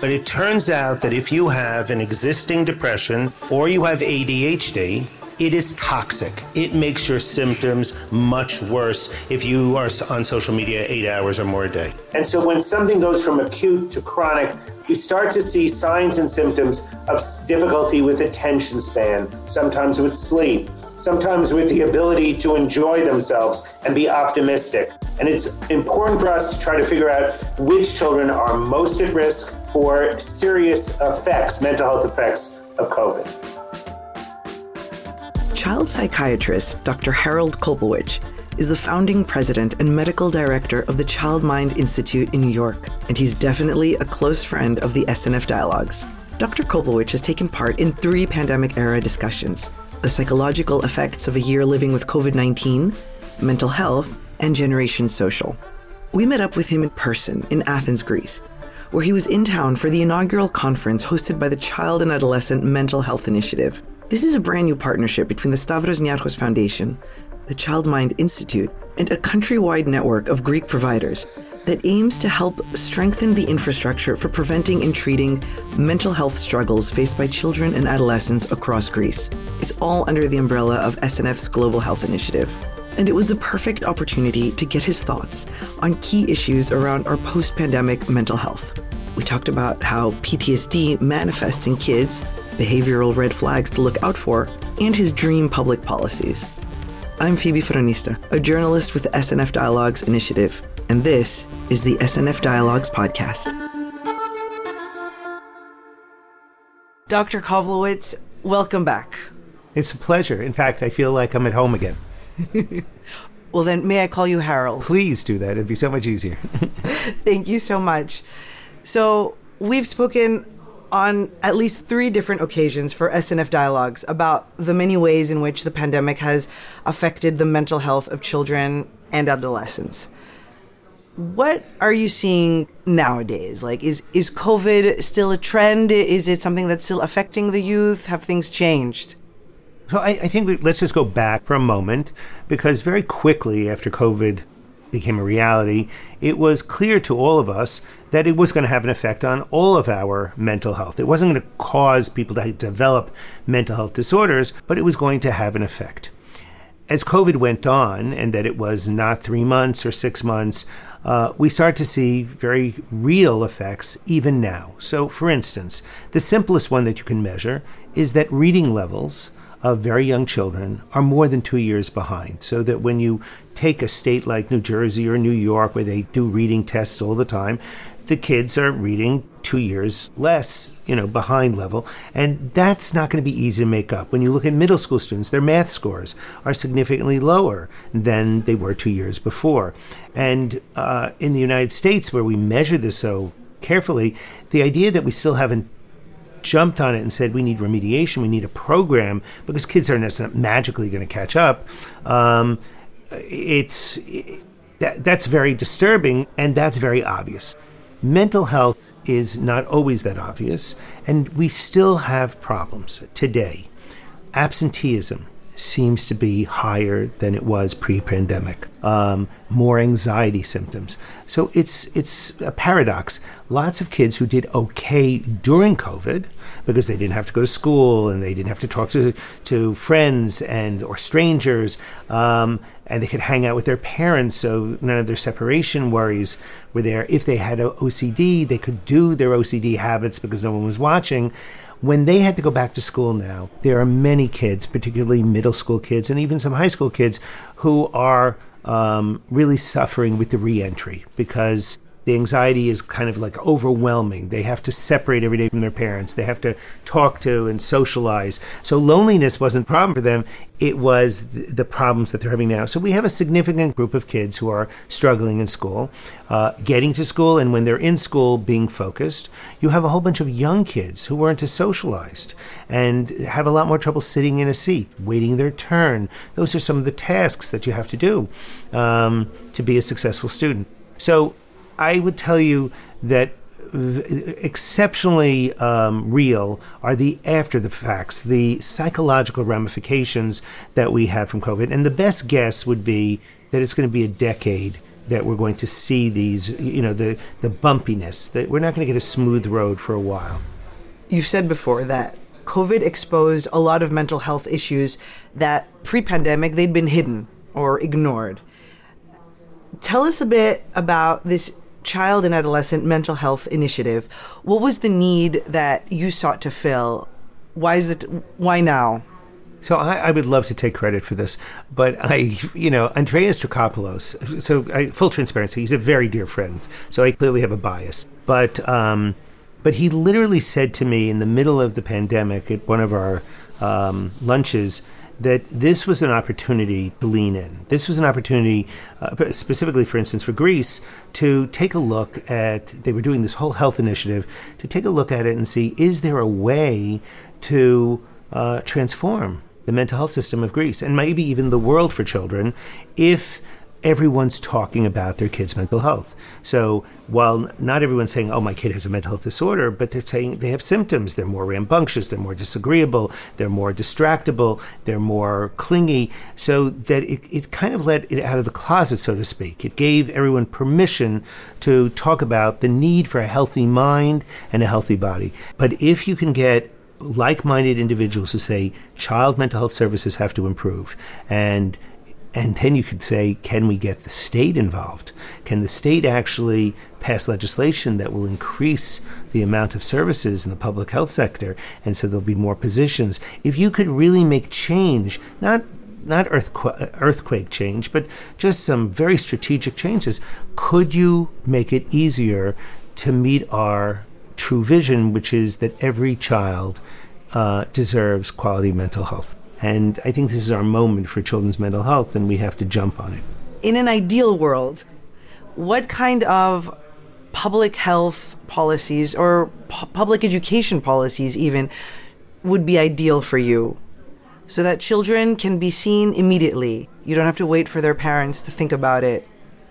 But it turns out that if you have an existing depression or you have ADHD, it is toxic. It makes your symptoms much worse if you are on social media eight hours or more a day. And so when something goes from acute to chronic, you start to see signs and symptoms of difficulty with attention span, sometimes with sleep, sometimes with the ability to enjoy themselves and be optimistic. And it's important for us to try to figure out which children are most at risk for serious effects, mental health effects of COVID. Child psychiatrist Dr. Harold Koplewicz is the founding president and medical director of the Child Mind Institute in New York, and he's definitely a close friend of the SNF Dialogues. Dr. Koplewicz has taken part in three pandemic era discussions the psychological effects of a year living with COVID 19, mental health, and Generation Social. We met up with him in person in Athens, Greece, where he was in town for the inaugural conference hosted by the Child and Adolescent Mental Health Initiative. This is a brand new partnership between the Stavros Niarchos Foundation, the Child Mind Institute, and a countrywide network of Greek providers that aims to help strengthen the infrastructure for preventing and treating mental health struggles faced by children and adolescents across Greece. It's all under the umbrella of SNF's Global Health Initiative. And it was the perfect opportunity to get his thoughts on key issues around our post pandemic mental health. We talked about how PTSD manifests in kids behavioral red flags to look out for, and his dream public policies. I'm Phoebe Fronista, a journalist with the SNF Dialogues Initiative, and this is the SNF Dialogues Podcast. Dr. Koplewicz, welcome back. It's a pleasure. In fact, I feel like I'm at home again. well, then, may I call you Harold? Please do that. It'd be so much easier. Thank you so much. So, we've spoken on at least three different occasions for SNF dialogues about the many ways in which the pandemic has affected the mental health of children and adolescents. What are you seeing nowadays? Like, is, is COVID still a trend? Is it something that's still affecting the youth? Have things changed? So I, I think we, let's just go back for a moment because very quickly after COVID became a reality, it was clear to all of us that it was going to have an effect on all of our mental health. It wasn't going to cause people to develop mental health disorders, but it was going to have an effect. As COVID went on, and that it was not three months or six months, uh, we start to see very real effects even now. So, for instance, the simplest one that you can measure is that reading levels of very young children are more than two years behind. So that when you take a state like New Jersey or New York, where they do reading tests all the time, the kids are reading two years less, you know, behind level. And that's not going to be easy to make up. When you look at middle school students, their math scores are significantly lower than they were two years before. And uh, in the United States, where we measure this so carefully, the idea that we still haven't jumped on it and said we need remediation, we need a program because kids are not magically going to catch up. Um, it's it, that, that's very disturbing and that's very obvious. Mental health is not always that obvious, and we still have problems today. Absenteeism, seems to be higher than it was pre-pandemic. Um, more anxiety symptoms. So it's it's a paradox. Lots of kids who did okay during COVID because they didn't have to go to school and they didn't have to talk to to friends and or strangers. Um, and they could hang out with their parents, so none of their separation worries were there. If they had OCD, they could do their OCD habits because no one was watching. When they had to go back to school now, there are many kids, particularly middle school kids and even some high school kids, who are um, really suffering with the reentry because the anxiety is kind of like overwhelming. They have to separate every day from their parents. They have to talk to and socialize. So loneliness wasn't a problem for them. It was the problems that they're having now. So we have a significant group of kids who are struggling in school, uh, getting to school, and when they're in school, being focused. You have a whole bunch of young kids who weren't as socialized and have a lot more trouble sitting in a seat, waiting their turn. Those are some of the tasks that you have to do um, to be a successful student. So I would tell you that exceptionally um, real are the after the facts, the psychological ramifications that we have from COVID. And the best guess would be that it's going to be a decade that we're going to see these, you know, the, the bumpiness, that we're not going to get a smooth road for a while. You've said before that COVID exposed a lot of mental health issues that pre pandemic they'd been hidden or ignored. Tell us a bit about this child and adolescent mental health initiative. What was the need that you sought to fill? Why is it why now? So I, I, would love to take credit for this, but I, you know, Andreas Dracopoulos. So I, full transparency, he's a very dear friend. So I clearly have a bias, but um, but he literally said to me in the middle of the pandemic at one of our um, lunches that this was an opportunity to lean in. This was an opportunity, uh, specifically, for instance, for Greece, to take a look at. They were doing this whole health initiative to take a look at it and see is there a way to uh, transform the mental health system of Greece and maybe even the world for children if everyone's talking about their kid's mental health. So while not everyone's saying, oh, my kid has a mental health disorder, but they're saying they have symptoms. They're more rambunctious, they're more disagreeable, they're more distractible, they're more clingy. So that it, it kind of let it out of the closet, so to speak. It gave everyone permission to talk about the need for a healthy mind and a healthy body. But if you can get like minded individuals who say child mental health services have to improve. And and then you could say, can we get the state involved? Can the state actually pass legislation that will increase the amount of services in the public health sector? And so there'll be more positions. If you could really make change, not not earthquake, earthquake change, but just some very strategic changes, could you make it easier to meet our true vision, which is that every child uh, deserves quality mental health. And I think this is our moment for children's mental health, and we have to jump on it. In an ideal world, what kind of public health policies or pu- public education policies, even, would be ideal for you? So that children can be seen immediately. You don't have to wait for their parents to think about it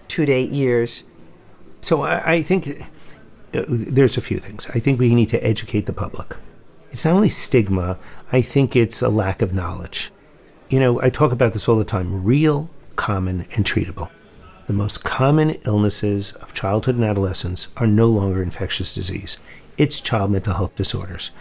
two to eight years. So I, I think uh, there's a few things. I think we need to educate the public. It's not only stigma, I think it's a lack of knowledge. You know, I talk about this all the time real, common, and treatable. The most common illnesses of childhood and adolescence are no longer infectious disease, it's child mental health disorders.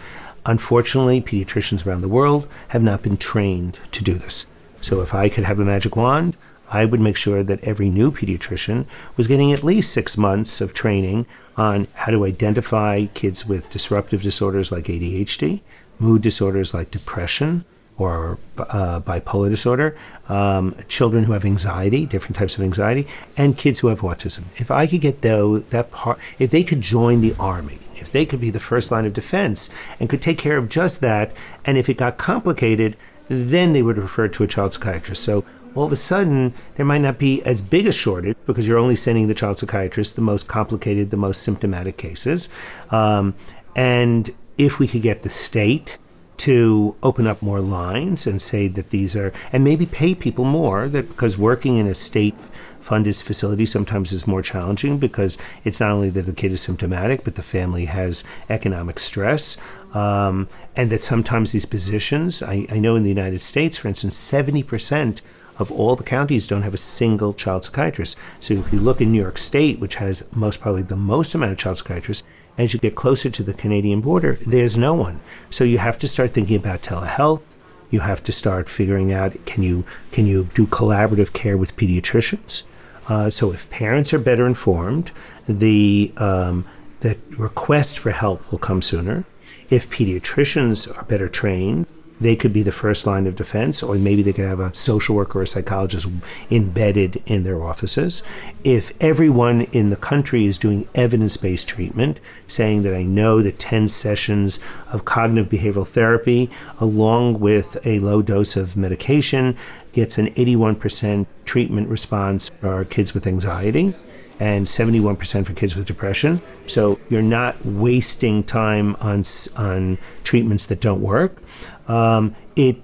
Unfortunately, pediatricians around the world have not been trained to do this. So if I could have a magic wand, I would make sure that every new pediatrician was getting at least six months of training on how to identify kids with disruptive disorders like ADHD, mood disorders like depression or uh, bipolar disorder, um, children who have anxiety, different types of anxiety, and kids who have autism. If I could get though that part, if they could join the army, if they could be the first line of defense and could take care of just that, and if it got complicated, then they would refer to a child psychiatrist. So all of a sudden there might not be as big a shortage because you're only sending the child psychiatrist the most complicated, the most symptomatic cases. Um, and if we could get the state to open up more lines and say that these are, and maybe pay people more, that because working in a state funded facility sometimes is more challenging because it's not only that the kid is symptomatic, but the family has economic stress. Um, and that sometimes these positions, I, I know in the United States, for instance, 70% of all the counties don't have a single child psychiatrist. So if you look in New York State, which has most probably the most amount of child psychiatrists, as you get closer to the Canadian border, there's no one. So you have to start thinking about telehealth. You have to start figuring out can you can you do collaborative care with pediatricians? Uh, so if parents are better informed, the um, the request for help will come sooner. If pediatricians are better trained, they could be the first line of defense, or maybe they could have a social worker or a psychologist embedded in their offices. If everyone in the country is doing evidence based treatment, saying that I know that 10 sessions of cognitive behavioral therapy, along with a low dose of medication, gets an 81% treatment response for kids with anxiety and 71% for kids with depression. So you're not wasting time on on treatments that don't work. Um, it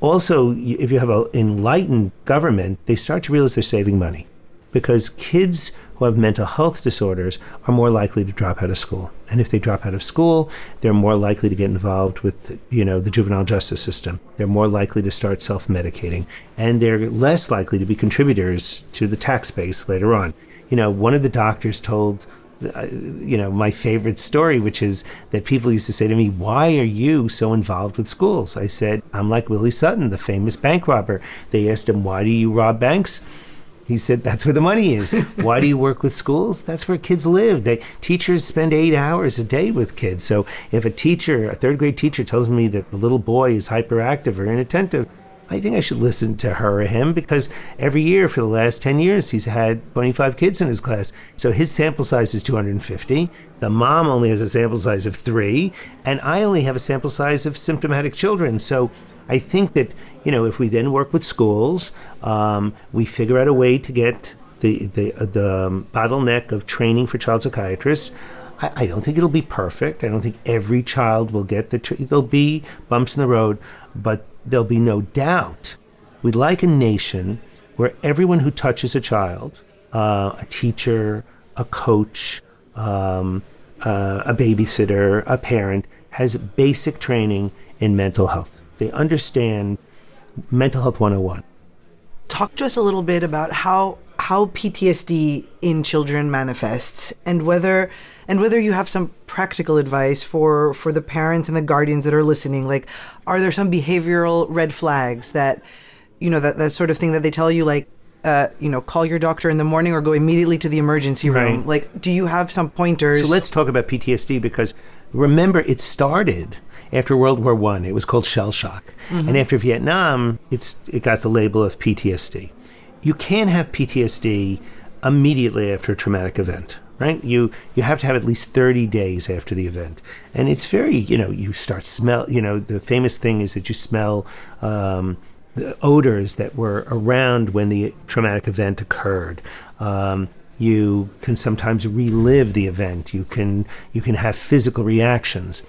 also, if you have an enlightened government, they start to realize they're saving money because kids who have mental health disorders are more likely to drop out of school. And if they drop out of school, they're more likely to get involved with, you know, the juvenile justice system. They're more likely to start self-medicating, and they're less likely to be contributors to the tax base later on. you know, one of the doctors told you know, my favorite story, which is that people used to say to me, Why are you so involved with schools? I said, I'm like Willie Sutton, the famous bank robber. They asked him, Why do you rob banks? He said, That's where the money is. Why do you work with schools? That's where kids live. They, teachers spend eight hours a day with kids. So if a teacher, a third grade teacher, tells me that the little boy is hyperactive or inattentive, I think I should listen to her or him because every year for the last 10 years, he's had 25 kids in his class. So his sample size is 250. The mom only has a sample size of three, and I only have a sample size of symptomatic children. So I think that, you know, if we then work with schools, um, we figure out a way to get the, the, uh, the um, bottleneck of training for child psychiatrists. I, don't think it'll be perfect. I don't think every child will get the. Tr- there'll be bumps in the road, but there'll be no doubt. We'd like a nation where everyone who touches a child, uh, a teacher, a coach, um, uh, a babysitter, a parent, has basic training in mental health. They understand mental health 101. Talk to us a little bit about how how PTSD in children manifests and whether and whether you have some practical advice for for the parents and the guardians that are listening like are there some behavioral red flags that you know that that sort of thing that they tell you like uh, you know, call your doctor in the morning or go immediately to the emergency room. Right. Like, do you have some pointers? So let's talk about PTSD because remember, it started after World War One. It was called shell shock, mm-hmm. and after Vietnam, it's it got the label of PTSD you can have PTSD immediately after a traumatic event right? You you have to have at least 30 days after the event. And it's very you know you start smell you know the famous thing is that you smell um, the odors that were around when the traumatic event occurred. Um, you can sometimes relive the event. You can you can have physical reactions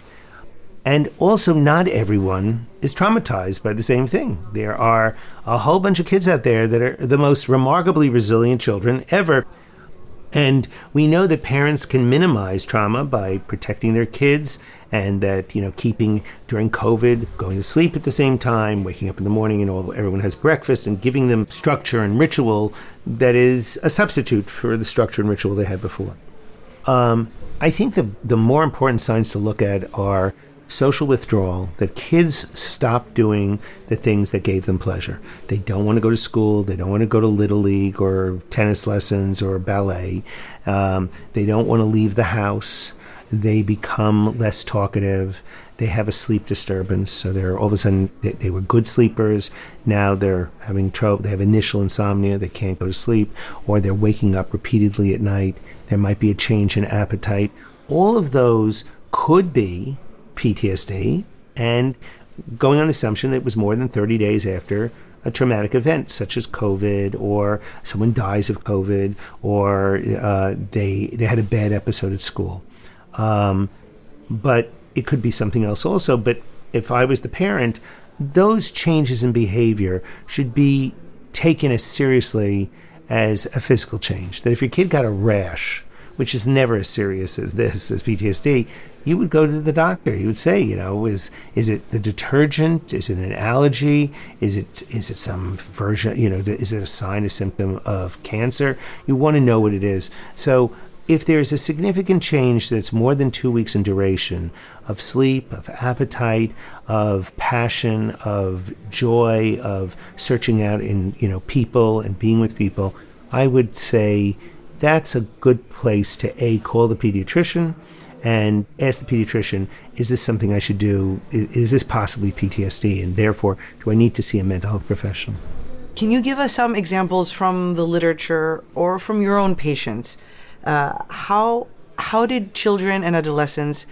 and also, not everyone is traumatized by the same thing. There are a whole bunch of kids out there that are the most remarkably resilient children ever. And we know that parents can minimize trauma by protecting their kids and that, you know, keeping during COVID, going to sleep at the same time, waking up in the morning and all everyone has breakfast and giving them structure and ritual that is a substitute for the structure and ritual they had before. Um, I think the, the more important signs to look at are social withdrawal, that kids stop doing the things that gave them pleasure. They don't want to go to school, they don't want to go to Little League or tennis lessons or ballet, um, they don't want to leave the house, they become less talkative. They have a sleep disturbance, so they're all of a sudden they, they were good sleepers. Now they're having trouble. They have initial insomnia. They can't go to sleep, or they're waking up repeatedly at night. There might be a change in appetite. All of those could be PTSD and going on the assumption that it was more than 30 days after a traumatic event such as COVID or someone dies of COVID or uh, they they had a bad episode at school. Um, but it could be something else also. But if I was the parent, those changes in behavior should be taken as seriously as a physical change. That if your kid got a rash, which is never as serious as this, as PTSD, you would go to the doctor. You would say, you know, is is it the detergent? Is it an allergy? Is it is it some version? You know, is it a sign, a symptom of cancer? You want to know what it is. So if there's a significant change that's more than two weeks in duration of sleep, of appetite, of passion, of joy, of searching out in you know people and being with people, I would say that's a good place to a call the pediatrician and ask the pediatrician, is this something I should do? Is, this possibly PTSD? And therefore, do I need to see a mental health professional? Can you give us some examples from the literature or from your own patients? Uh, how how did children and adolescents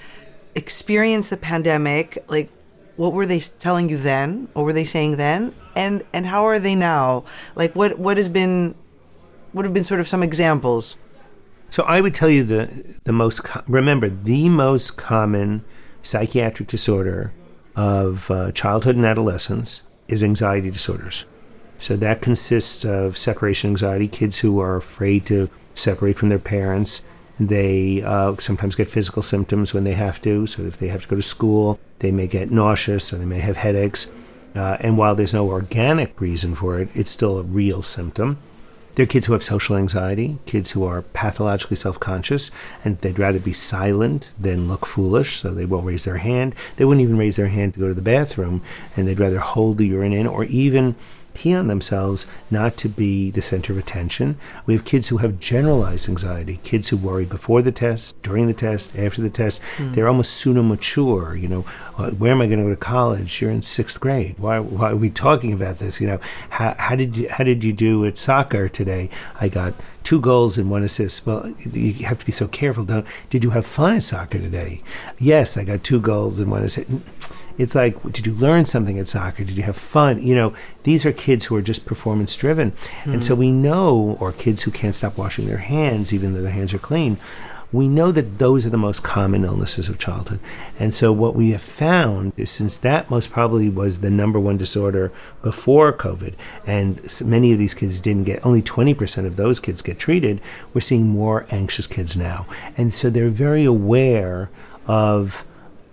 experience the pandemic? Like, what were they telling you then? What were they saying then? And and how are they now? Like, what what has been what have been sort of some examples? So I would tell you the the most remember the most common psychiatric disorder of uh, childhood and adolescence is anxiety disorders. So that consists of separation anxiety, kids who are afraid to separate from their parents. They uh, sometimes get physical symptoms when they have to. So if they have to go to school, they may get nauseous or they may have headaches. Uh, and while there's no organic reason for it, it's still a real symptom. There are kids who have social anxiety, kids who are pathologically self conscious, and they'd rather be silent than look foolish, so they won't raise their hand. They wouldn't even raise their hand to go to the bathroom, and they'd rather hold the urine in or even pee on themselves not to be the center of attention. We have kids who have generalized anxiety, kids who worry before the test, during the test, after the test. Mm. They're almost pseudo mature. You know, uh, where am I going to go to college? You're in sixth grade. Why, why are we talking about this? You know, how, how did you how did you do at soccer today? I got two goals and one assist. Well, you have to be so careful. Don't, did you have fun at soccer today? Yes, I got two goals and one assist it's like, did you learn something at soccer? Did you have fun? You know, these are kids who are just performance driven. Mm-hmm. And so hmm. we know, or kids who can't stop washing their hands, even though their hands are clean. We know that those are the most common illnesses of childhood. And so, what we have found is since that most probably was the number one disorder before COVID, and many of these kids didn't get, only 20% of those kids get treated, we're seeing more anxious kids now. And so, they're very aware of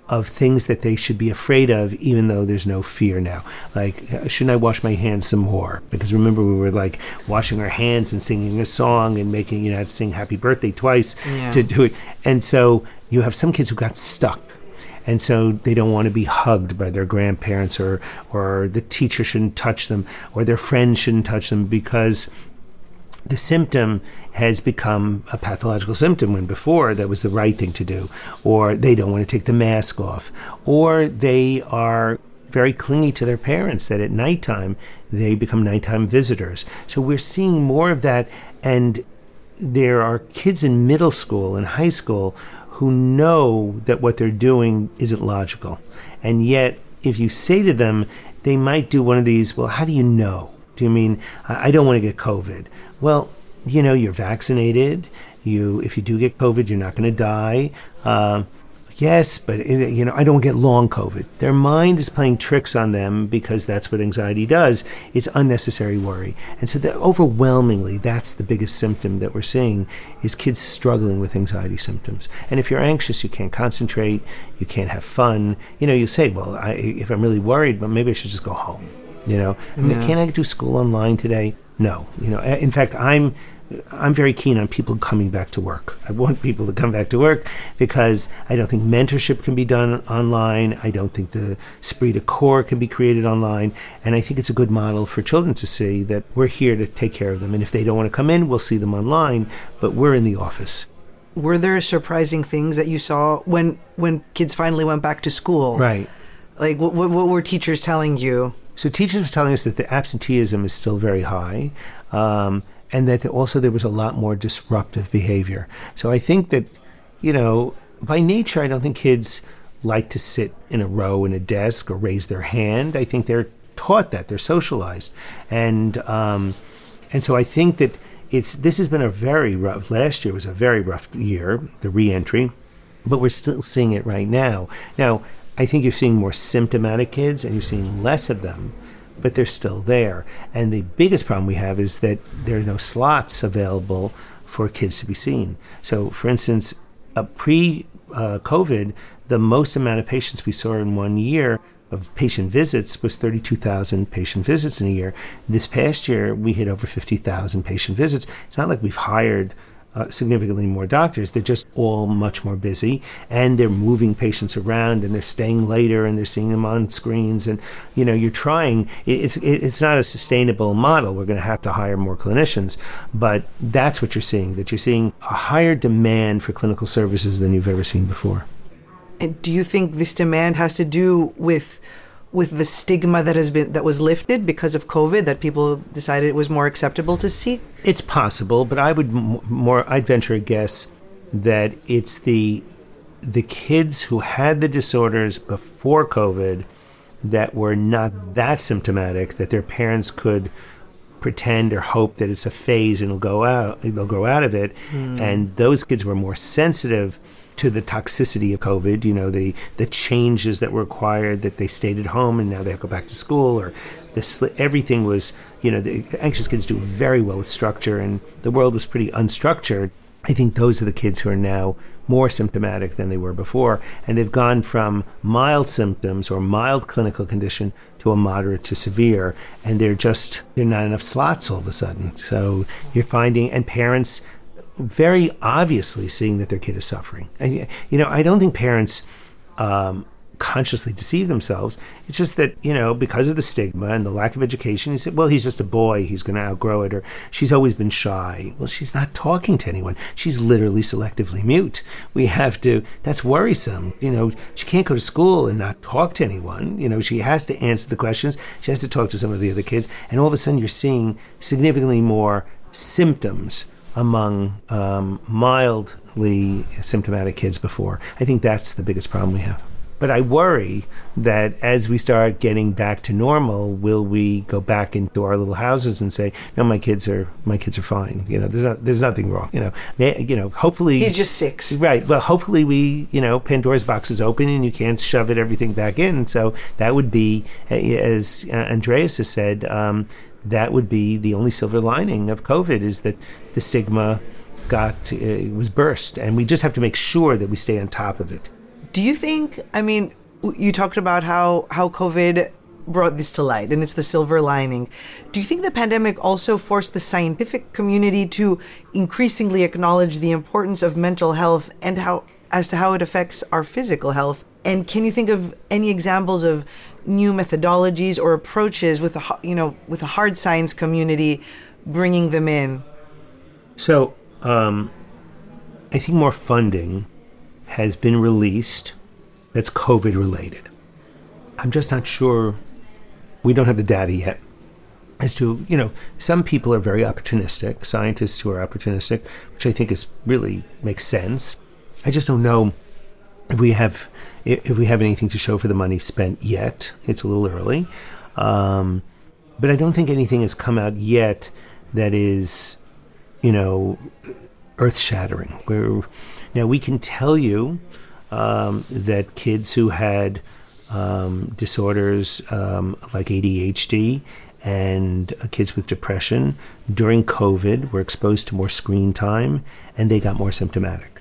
of things that they should be afraid of, even though there's no fear now. Like, uh, shouldn't I wash my hands some more? Because remember, we were like washing our hands and singing a song and making, you know, had to sing happy birthday twice yeah. to do it. And so you have some kids who got stuck. And so they don't want to be hugged by their grandparents, or, or the teacher shouldn't touch them, or their friends shouldn't touch them because the symptom has become a pathological symptom when before that was the right thing to do, or they don't want to take the mask off, or they are very clingy to their parents that at nighttime they become nighttime visitors. So we're seeing more of that, and there are kids in middle school and high school who know that what they're doing isn't logical. And yet, if you say to them, they might do one of these, well, how do you know? Do you mean I don't want to get COVID? Well, you know, you're vaccinated. You, if you do get COVID, you're not going to die. Uh, yes, but it, you know, I don't get long COVID. Their mind is playing tricks on them because that's what anxiety does. It's unnecessary worry, and so that overwhelmingly, that's the biggest symptom that we're seeing is kids struggling with anxiety symptoms. And if you're anxious, you can't concentrate, you can't have fun. You know, you say, well, I, if I'm really worried, but maybe I should just go home. You know, I mean, can I do school online today? No. You know, in fact, I'm I'm very keen on people coming back to work. I want people to come back to work because I don't think mentorship can be done online. I don't think the esprit de corps can be created online. And I think it's a good model for children to see that we're here to take care of them. And if they don't want to come in, we'll see them online, but we're in the office. Were there surprising things that you saw when when kids finally went back to school? Right. Like what, what, were teachers telling you? So teachers were telling us that the absenteeism is still very high, um, and that also there was a lot more disruptive behavior. So I think that, you know, by nature, I don't think kids like to sit in a row in a desk or raise their hand. I think they're taught that they're socialized, and um, and so I think that it's this has been a very rough. Last year was a very rough year, the reentry, but we're still seeing it right now. Now I think you're seeing more symptomatic kids and you're seeing less of them, but they're still there. And the biggest problem we have is that there are no slots available for kids to be seen. So, for instance, pre uh, COVID, the most amount of patients we saw in one year of patient visits was 32,000 patient visits in a year. This past year, we hit over 50,000 patient visits. It's not like we've hired uh, significantly more doctors. They're just all much more busy, and they're moving patients around, and they're staying later, and they're seeing them on screens. And you know, you're trying. It's it's not a sustainable model. We're going to have to hire more clinicians, but that's what you're seeing. That you're seeing a higher demand for clinical services than you've ever seen before. And do you think this demand has to do with with the stigma that has been that was lifted because of COVID that people decided it was more acceptable to seek? It's possible, but I would more I'd venture a guess that it's the the kids who had the disorders before COVID that were not that symptomatic that their parents could pretend or hope that it's a phase and it'll go out they'll grow out of it mm. and those kids were more sensitive to the toxicity of COVID, you know, the, the changes that were required, that they stayed at home and now they have to go back to school, or this, everything was, you know, the anxious kids do very well with structure, and the world was pretty unstructured. I think those are the kids who are now more symptomatic than they were before. And they've gone from mild symptoms or mild clinical condition to a moderate to severe. And they're just, they're not enough slots all of a sudden. So you're finding, and parents very obviously seeing that their kid is suffering. And, you know, I don't think parents, um, consciously deceive themselves. It's just that, you know, because of the stigma and the lack of education, he said, well, he's just a boy. He's going to outgrow it. Or she's always been shy. Well, she's not talking to anyone. She's literally selectively mute. We have to, that's worrisome. You know, she can't go to school and not talk to anyone. You know, she has to answer the questions. She has to talk to some of the other kids. And all of a sudden, you're seeing significantly more symptoms among um, mildly symptomatic kids before. I think that's the biggest problem we have. But I worry that as we start getting back to normal, will we go back into our little houses and say, "No, my kids are my kids are fine. You know, there's not, there's nothing wrong. You know, they, you know, hopefully he's just six, right? Well, hopefully we, you know, Pandora's box is open and you can't shove it everything back in. So that would be, as Andreas has said, um, that would be the only silver lining of COVID is that the stigma got uh, was burst, and we just have to make sure that we stay on top of it. Do you think? I mean, you talked about how how COVID brought this to light and it's the silver lining. Do you think the pandemic also forced the scientific community to increasingly acknowledge the importance of mental health and how as to how it affects our physical health? And can you think of any examples of new methodologies or approaches with a you know with a hard science community bringing them in? So, um, I think more funding has been released that's COVID related. I'm just not sure. We don't have the data yet as to, you know, some people are very opportunistic, scientists who are opportunistic, which I think is really makes sense. I just don't know if we have if we have anything to show for the money spent yet. It's a little early. Um, but I don't think anything has come out yet that is, you know, earth shattering. Where now we can tell you um, that kids who had um, disorders um, like ADHD and uh, kids with depression during COVID were exposed to more screen time and they got more symptomatic.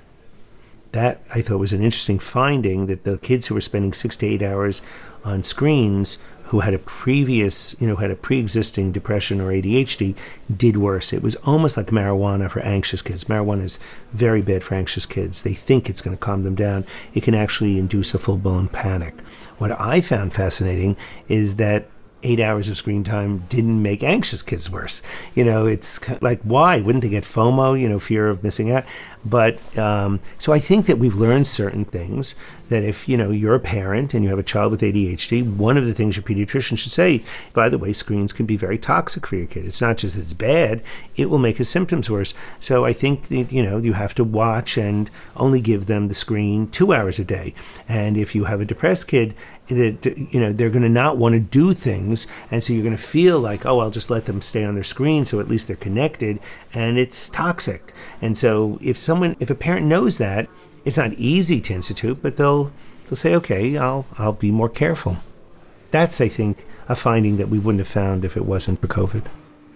That I thought was an interesting finding that the kids who were spending six to eight hours on screens who had a previous, you know, had a pre-existing depression or ADHD did worse. It was almost like marijuana for anxious kids. Marijuana is very bad for anxious kids. They think it's going to calm them down. It can actually induce a full-blown panic. What I found fascinating is that eight hours of screen time didn't make anxious kids worse. You know, it's like, why? Wouldn't they get FOMO, you know, fear of missing out? But um, so I think that we've learned certain things that if, you know, you're a parent and you have a child with ADHD, one of the things your pediatrician should say, by the way, screens can be very toxic for your kid. It's not just it's bad, it will make his symptoms worse. So I think that, you know, you have to watch and only give them the screen two hours a day. And if you have a depressed kid, that you know they're going to not want to do things and so you're going to feel like oh i'll just let them stay on their screen so at least they're connected and it's toxic and so if someone if a parent knows that it's not easy to institute but they'll they'll say okay i'll i'll be more careful. That's i think a finding that we wouldn't have found if it wasn't for covid.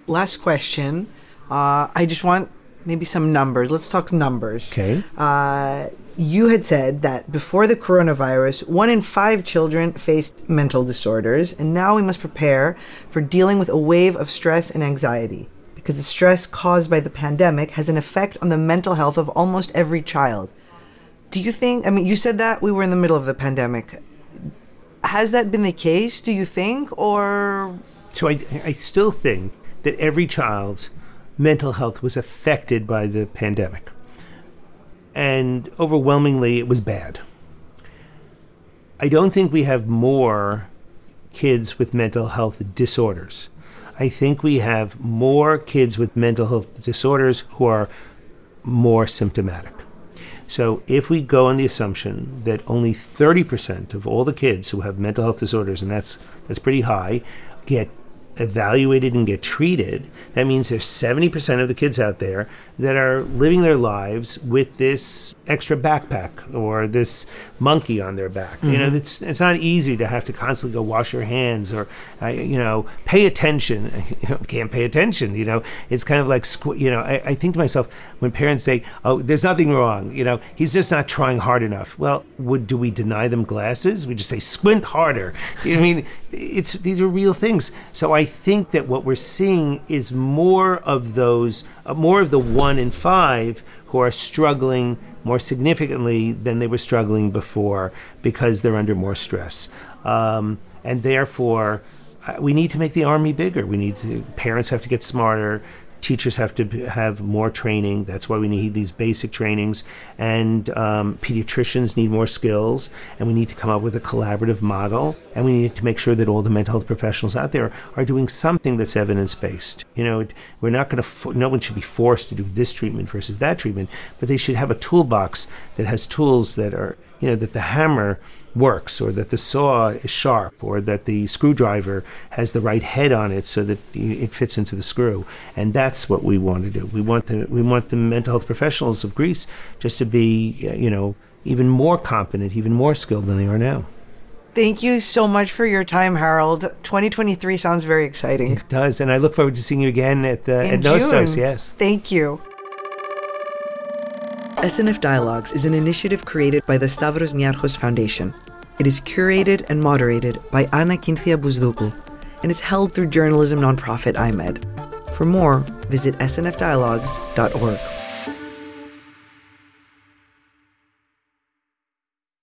Last question. Uh, i just want maybe some numbers. Let's talk numbers. Okay. Uh, you had said that before the coronavirus, one in five children faced mental disorders, and now we must prepare for dealing with a wave of stress and anxiety because the stress caused by the pandemic has an effect on the mental health of almost every child. Do you think, I mean, you said that we were in the middle of the pandemic. Has that been the case, do you think, or? So I, I still think that every child's mental health was affected by the pandemic and overwhelmingly it was bad. I don't think we have more kids with mental health disorders. I think we have more kids with mental health disorders who are more symptomatic. So if we go on the assumption that only 30% of all the kids who have mental health disorders, and that's that's pretty high, get evaluated and get treated, that means there's 70% of the kids out there that are living their lives with this extra backpack or this monkey on their back. Mm-hmm. You know, mm-hmm. it's it's not easy to have to constantly go wash your hands or uh, you know pay attention. You know, can't pay attention. You know, it's kind of like you know. I, I think to myself when parents say, "Oh, there's nothing wrong," you know, he's just not trying hard enough. Well, would do we deny them glasses? We just say squint harder. You know, I mean, it's these are real things. So I think that what we're seeing is more of those, uh, more of the one in five who are struggling more significantly than they were struggling before because they're under more stress. Um, and therefore, uh, we need to make the army bigger. We need to, parents have to get smarter teachers have to have more training. That's why we need these basic trainings. And um, pediatricians need more skills. And we need to come up with a collaborative model. And we need to make sure that all the mental health professionals out there are doing something that's evidence based. You know, we're not going to, no one should be forced to do this treatment versus that treatment, but they should have a toolbox that has tools that are, you know, that the hammer works or that the saw is sharp or that the screwdriver has the right head on it so that it fits into the screw and that's what we want to do we want the we want the mental health professionals of Greece just to be you know even more competent even more skilled than they are now Thank you so much for your time, Harold. 2023 sounds very exciting. It does, and I look forward to seeing you again at the In at Nostos. Yes, thank you. SNF Dialogues is an initiative created by the Stavros Niarchos Foundation. It is curated and moderated by Anna Kynthia Bousdoukou and is held through journalism nonprofit iMEdD. For more, visit snfdialogues.org.